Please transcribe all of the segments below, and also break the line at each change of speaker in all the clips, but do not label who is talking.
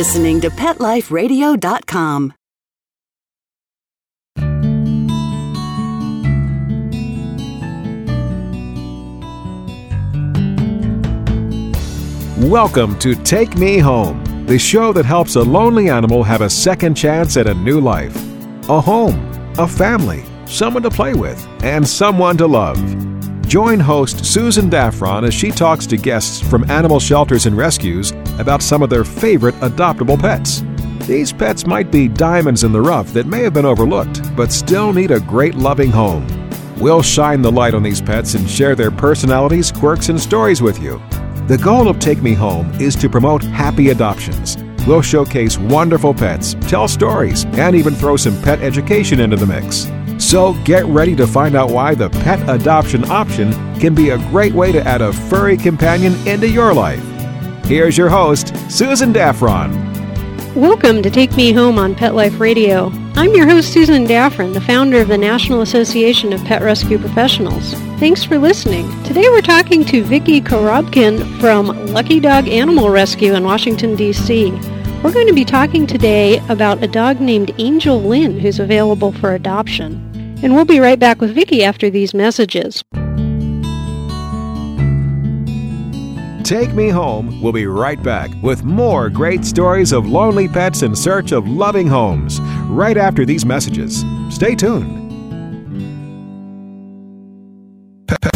listening to PetLifeRadio.com.
Welcome to Take Me Home, the show that helps a lonely animal have a second chance at a new life. A home, a family, someone to play with, and someone to love. Join host Susan Daffron as she talks to guests from animal shelters and rescues about some of their favorite adoptable pets. These pets might be diamonds in the rough that may have been overlooked, but still need a great loving home. We'll shine the light on these pets and share their personalities, quirks, and stories with you. The goal of Take Me Home is to promote happy adoptions. We'll showcase wonderful pets, tell stories, and even throw some pet education into the mix. So get ready to find out why the pet adoption option can be a great way to add a furry companion into your life. Here's your host, Susan Daffron.
Welcome to Take Me Home on Pet Life Radio. I'm your host, Susan Daffron, the founder of the National Association of Pet Rescue Professionals. Thanks for listening. Today we're talking to Vicki Korobkin from Lucky Dog Animal Rescue in Washington, D.C. We're going to be talking today about a dog named Angel Lynn who's available for adoption. And we'll be right back with Vicki after these messages.
Take Me Home We'll be right back with more great stories of lonely pets in search of loving homes right after these messages. Stay tuned.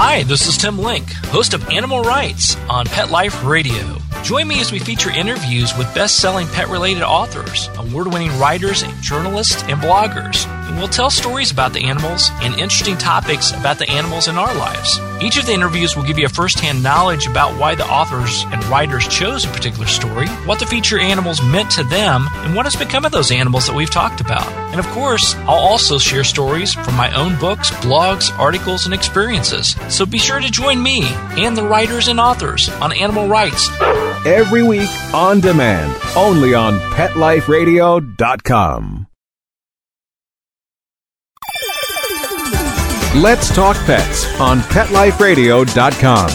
Hi, this is Tim Link, host of Animal Writes on Pet Life Radio. Join me as we feature interviews with best selling pet related authors, award winning writers, journalists, and bloggers. We'll tell stories about the animals and interesting topics about the animals in our lives. Each of the interviews will give you a first hand knowledge about why the authors and writers chose a particular story, what the feature animals meant to them, and what has become of those animals that we've talked about. And of course, I'll also share stories from my own books, blogs, articles, and experiences. So be sure to join me and the writers and authors on animal writes
Every week on demand, only on PetLifeRadio.com. Let's Talk Pets on PetLifeRadio.com.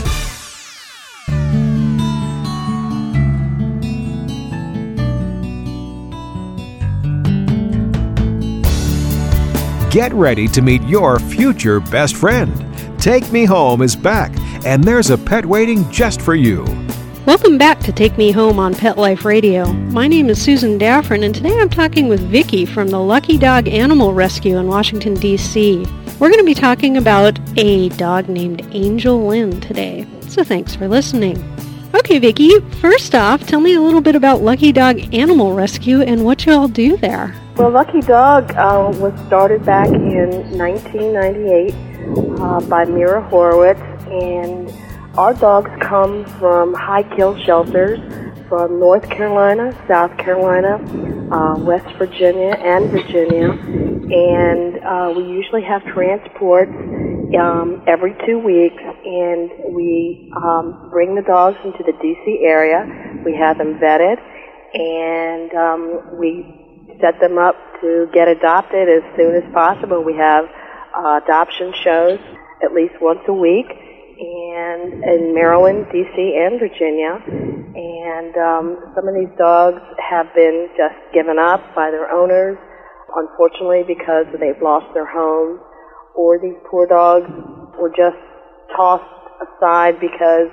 Get ready to meet your future best friend. Take Me Home is back, and there's a pet waiting just for you.
Welcome back to Take Me Home on Pet Life Radio. My name is Susan Daffron, and today I'm talking with Vicki from the Lucky Dog Animal Rescue in Washington, D.C. We're going to be talking about a dog named Angel Lynn today, so thanks for listening. Okay, Vicki, first off, tell me a little bit about Lucky Dog Animal Rescue and what you all do there.
Well, Lucky Dog uh, was started back in 1998 uh, by Mira Horowitz, and our dogs come from high kill shelters from North Carolina, South Carolina, uh, West Virginia, and Virginia. And uh, we usually have transports um, every two weeks, and we um, bring the dogs into the D.C. area. We have them vetted, and um, we set them up to get adopted as soon as possible. We have uh, adoption shows at least once a week, and in Maryland, D.C., and Virginia. And um, some of these dogs have been just given up by their owners, unfortunately, because they've lost their homes, or these poor dogs were just tossed aside because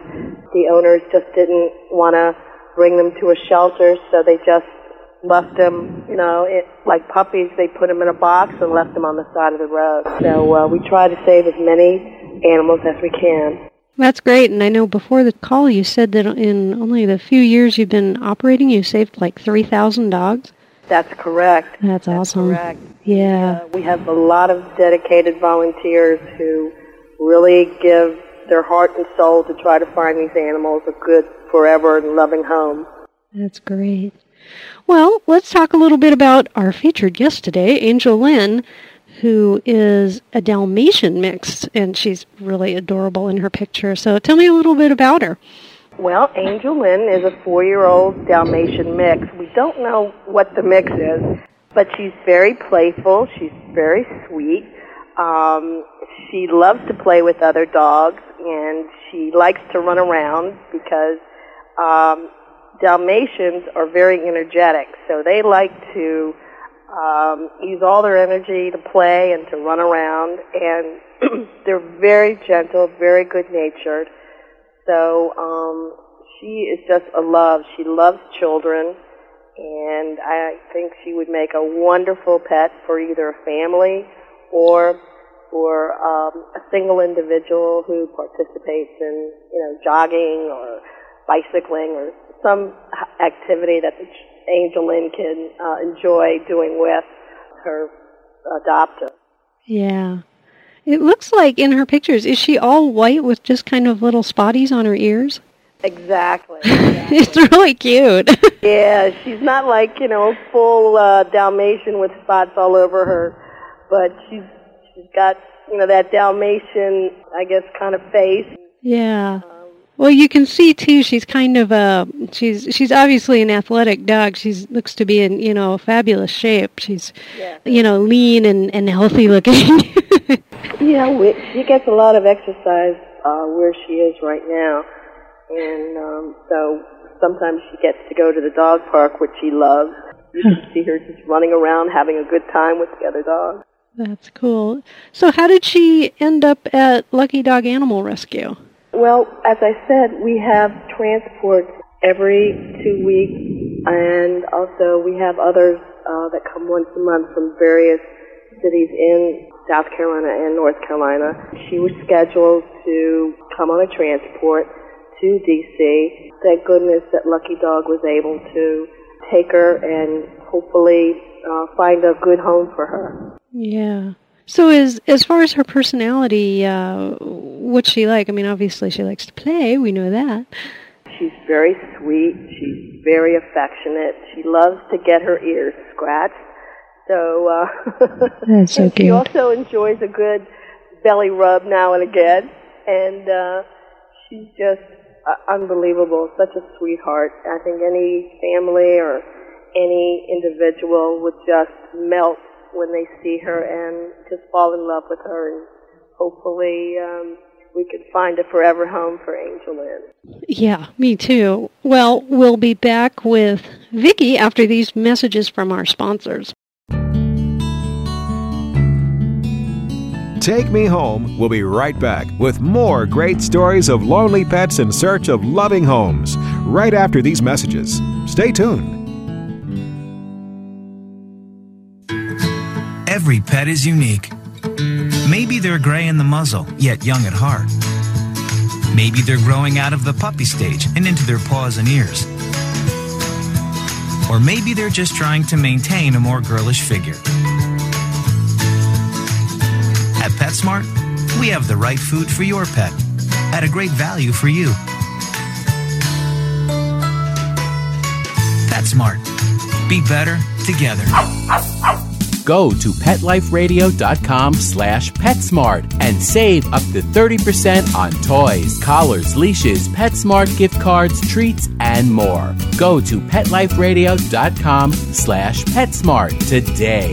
the owners just didn't want to bring them to a shelter, so they just left them, you know, it, like puppies, they put them in a box and left them on the side of the road. So uh, we try to save as many animals as we can.
That's great. And I know before the call you said that in only the few years you've been operating, you saved like 3,000 dogs.
That's correct.
That's,
That's
awesome.
correct.
Yeah.
Uh, we have a lot of dedicated volunteers who really give their heart and soul to try to find these animals a good, forever, and loving home.
That's great. Well, let's talk a little bit about our featured guest today, Angel Lynn, who is a Dalmatian mix, and she's really adorable in her picture. So tell me a little bit about her.
Well, Angel Lynn is a four-year-old Dalmatian mix. We don't know what the mix is, but she's very playful. She's very sweet. Um, she loves to play with other dogs, and she likes to run around because um, Dalmatians are very energetic, so they like to um, use all their energy to play and to run around, and they're very gentle, very good-natured. So um, she is just a love. She loves children, and I think she would make a wonderful pet for either a family or for um, a single individual who participates in, you know, jogging or bicycling or some activity that the Angel Lynn can uh, enjoy doing with her adopter.
Yeah. It looks like in her pictures, is she all white with just kind of little spotties on her ears?
Exactly. exactly.
it's really cute.
yeah, she's not like, you know, full uh, Dalmatian with spots all over her, but she's she's got, you know, that Dalmatian, I guess, kind of face.
Yeah. Well, you can see too. She's kind of a she's she's obviously an athletic dog. She looks to be in you know fabulous shape. She's
yeah.
you know lean and and healthy looking.
yeah, we, she gets a lot of exercise uh, where she is right now, and um, so sometimes she gets to go to the dog park, which she loves. You can see her just running around having a good time with the other dogs.
That's cool. So, how did she end up at Lucky Dog Animal Rescue?
Well, as I said, we have transports every two weeks, and also we have others uh, that come once a month from various cities in South Carolina and North Carolina. She was scheduled to come on a transport to D.C. Thank goodness that Lucky Dog was able to take her and hopefully uh, find a good home for her.
Yeah. So, as as far as her personality, uh, what's she like? I mean, obviously she likes to play. We know that.
She's very sweet. She's very affectionate. She loves to get her ears scratched. So, uh,
That's so
she also enjoys a good belly rub now and again. And uh, she's just uh, unbelievable. Such a sweetheart. I think any family or any individual would just melt when they see her and just fall in love with her and hopefully um, we can find a forever home for Angel Lynn.
Yeah, me too. Well, we'll be back with Vicki after these messages from our sponsors.
Take Me Home We'll be right back with more great stories of lonely pets in search of loving homes right after these messages. Stay tuned.
Every pet is unique. Maybe they're gray in the muzzle, yet young at heart. Maybe they're growing out of the puppy stage and into their paws and ears. Or maybe they're just trying to maintain a more girlish figure. PetSmart, we have the right food for your pet at a great value for you. PetSmart. Be better together.
Go to PetLifeRadio.com slash PetSmart and save up to 30% on toys, collars, leashes, PetSmart gift cards, treats, and more. Go to PetLifeRadio.com slash PetSmart today.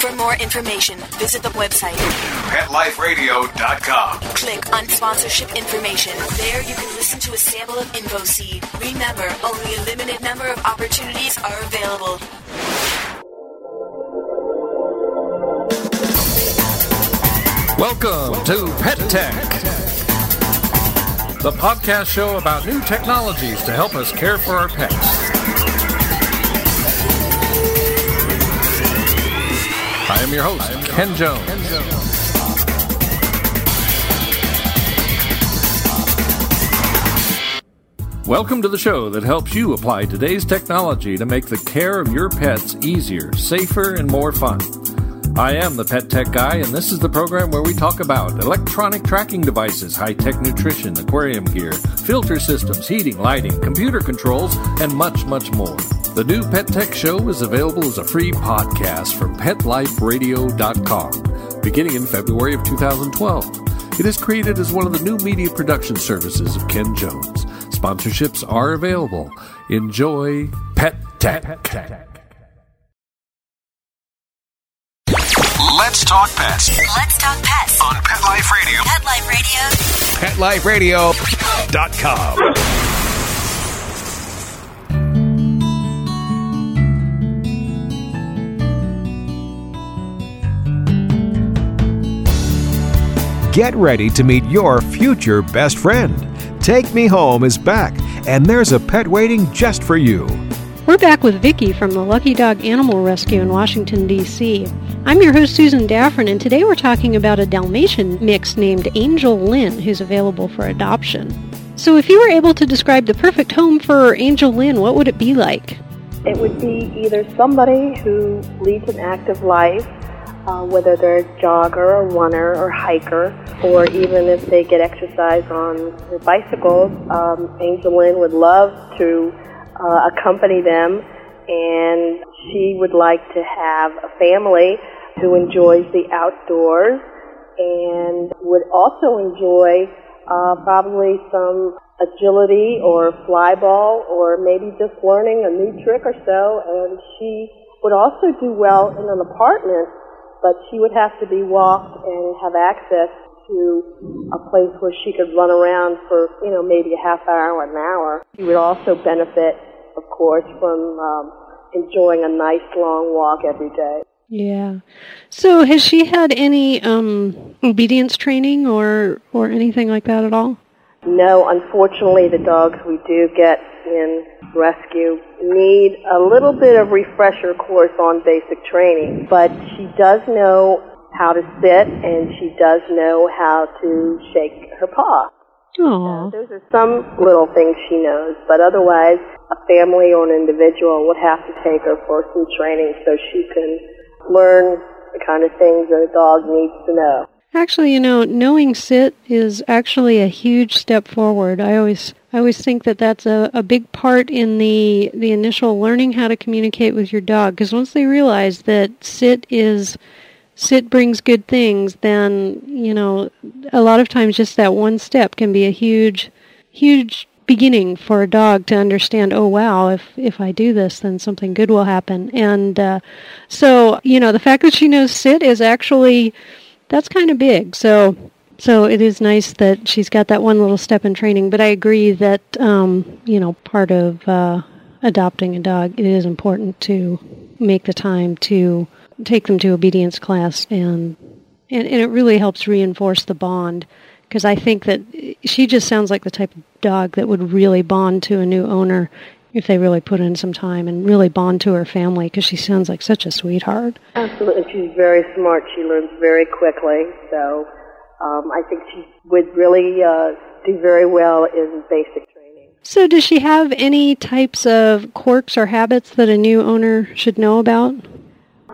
For more information, visit the website
PetLifeRadio.com.
Click on sponsorship information. There you can listen to a sample of InfoSeed. Remember, only a limited number of opportunities are available.
Welcome to Pet Tech, the podcast show about new technologies to help us care for our pets. I am your host, Ken Jones. Welcome to the show that helps you apply today's technology to make the care of your pets easier, safer, and more fun. I am the Pet Tech Guy, and this is the program where we talk about electronic tracking devices, high tech nutrition, aquarium gear, filter systems, heating, lighting, computer controls, and much, much more. The new Pet Tech Show is available as a free podcast from PetLifeRadio.com beginning in February of 2012. It is created as one of the new media production services of Ken Jones. Sponsorships are available. Enjoy Pet Tech.
Let's talk pets
Let's talk pets
on Pet Life Radio.
Pet Life Radio.
PetLifeRadio.com. Get ready to meet your future best friend. Take Me Home is back, and there's a pet waiting just for you.
We're back with Vicki from the Lucky Dog Animal Rescue in Washington, D.C. I'm your host, Susan Daffron, and today we're talking about a Dalmatian mix named Angel Lynn who's available for adoption. So, if you were able to describe the perfect home for Angel Lynn, what would it be like?
It would be either somebody who leads an active life, uh, whether they're a jogger, or runner, or hiker, or even if they get exercise on their bicycles. Um, Angel Lynn would love to uh, accompany them, and she would like to have a family who enjoys the outdoors and would also enjoy uh, probably some agility or fly ball or maybe just learning a new trick or so. And she would also do well in an apartment, but she would have to be walked and have access to a place where she could run around for, you know, maybe a half hour or an hour. She would also benefit, of course, from um, enjoying a nice long walk every day.
Yeah. So, has she had any um, obedience training or or anything like that at all?
No, unfortunately, the dogs we do get in rescue need a little bit of refresher course on basic training, but she does know how to sit and she does know how to shake her paw.
Aww.
Those are some little things she knows, but otherwise, a family or an individual would have to take her for some training so she can learn the kind of things that a dog needs to know.
Actually, you know, knowing sit is actually a huge step forward. I always I always think that that's a, a big part in the the initial learning how to communicate with your dog because once they realize that sit is sit brings good things, then, you know, a lot of times just that one step can be a huge huge beginning for a dog to understand, oh wow, if if I do this, then something good will happen. And uh, so, you know, the fact that she knows sit is actually that's kind of big. So so it is nice that she's got that one little step in training. But I agree that um, you know part of uh, adopting a dog, it is important to make the time to take them to obedience class, and and, and it really helps reinforce the bond. Because I think that she just sounds like the type of dog that would really bond to a new owner if they really put in some time and really bond to her family because she sounds like such a sweetheart.
Absolutely. She's very smart. She learns very quickly. So um, I think she would really uh, do very well in basic training.
So does she have any types of quirks or habits that a new owner should know about?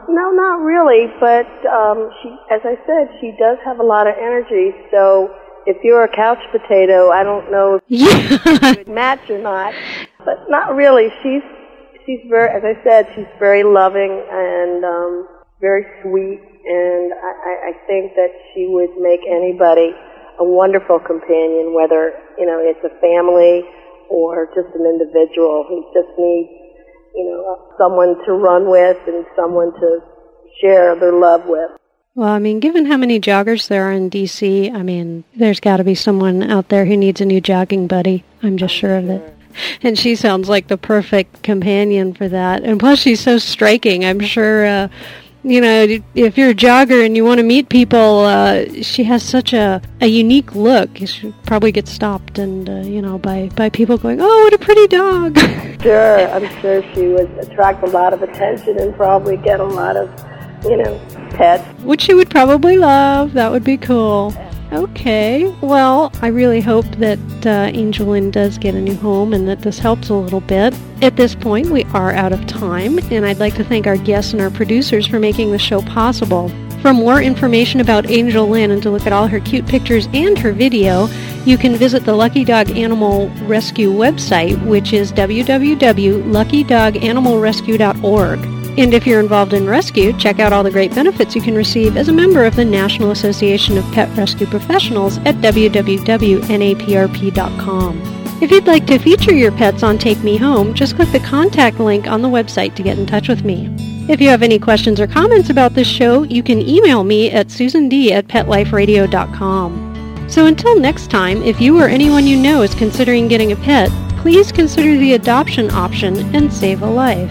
No, not really. But um, she, as I said, she does have a lot of energy. So if you're a couch potato, I don't know if
yeah.
you would match or not. But not really. She's she's very, as I said, she's very loving and um, very sweet, and I, I think that she would make anybody a wonderful companion, whether you know it's a family or just an individual who just needs, you know, someone to run with and someone to share their love with.
Well, I mean, given how many joggers there are in D.C., I mean, there's got to be someone out there who needs a new jogging buddy. I'm just sure of it. And she sounds like the perfect companion for that. And plus, she's so striking. I'm sure, uh, you know, if you're a jogger and you want to meet people, uh, she has such a, a unique look. She probably gets stopped and, uh, you know, by, by people going, oh, what a pretty dog.
Sure, I'm sure she would attract a lot of attention and probably get a lot of, you know, pets.
Which she would probably love. That would be cool. Okay. Well, I really hope that uh, Angel Lynn does get a new home and that this helps a little bit. At this point, we are out of time, and I'd like to thank our guests and our producers for making the show possible. For more information about Angel Lynn and to look at all her cute pictures and her video, you can visit the Lucky Dog Animal Rescue website, which is www.luckydoganimalrescue.org. And if you're involved in rescue, check out all the great benefits you can receive as a member of the National Association of Pet Rescue Professionals at www.naprp.com. If you'd like to feature your pets on Take Me Home, just click the contact link on the website to get in touch with me. If you have any questions or comments about this show, you can email me at susand at petliferadio.com. So until next time, if you or anyone you know is considering getting a pet, please consider the adoption option and save a life.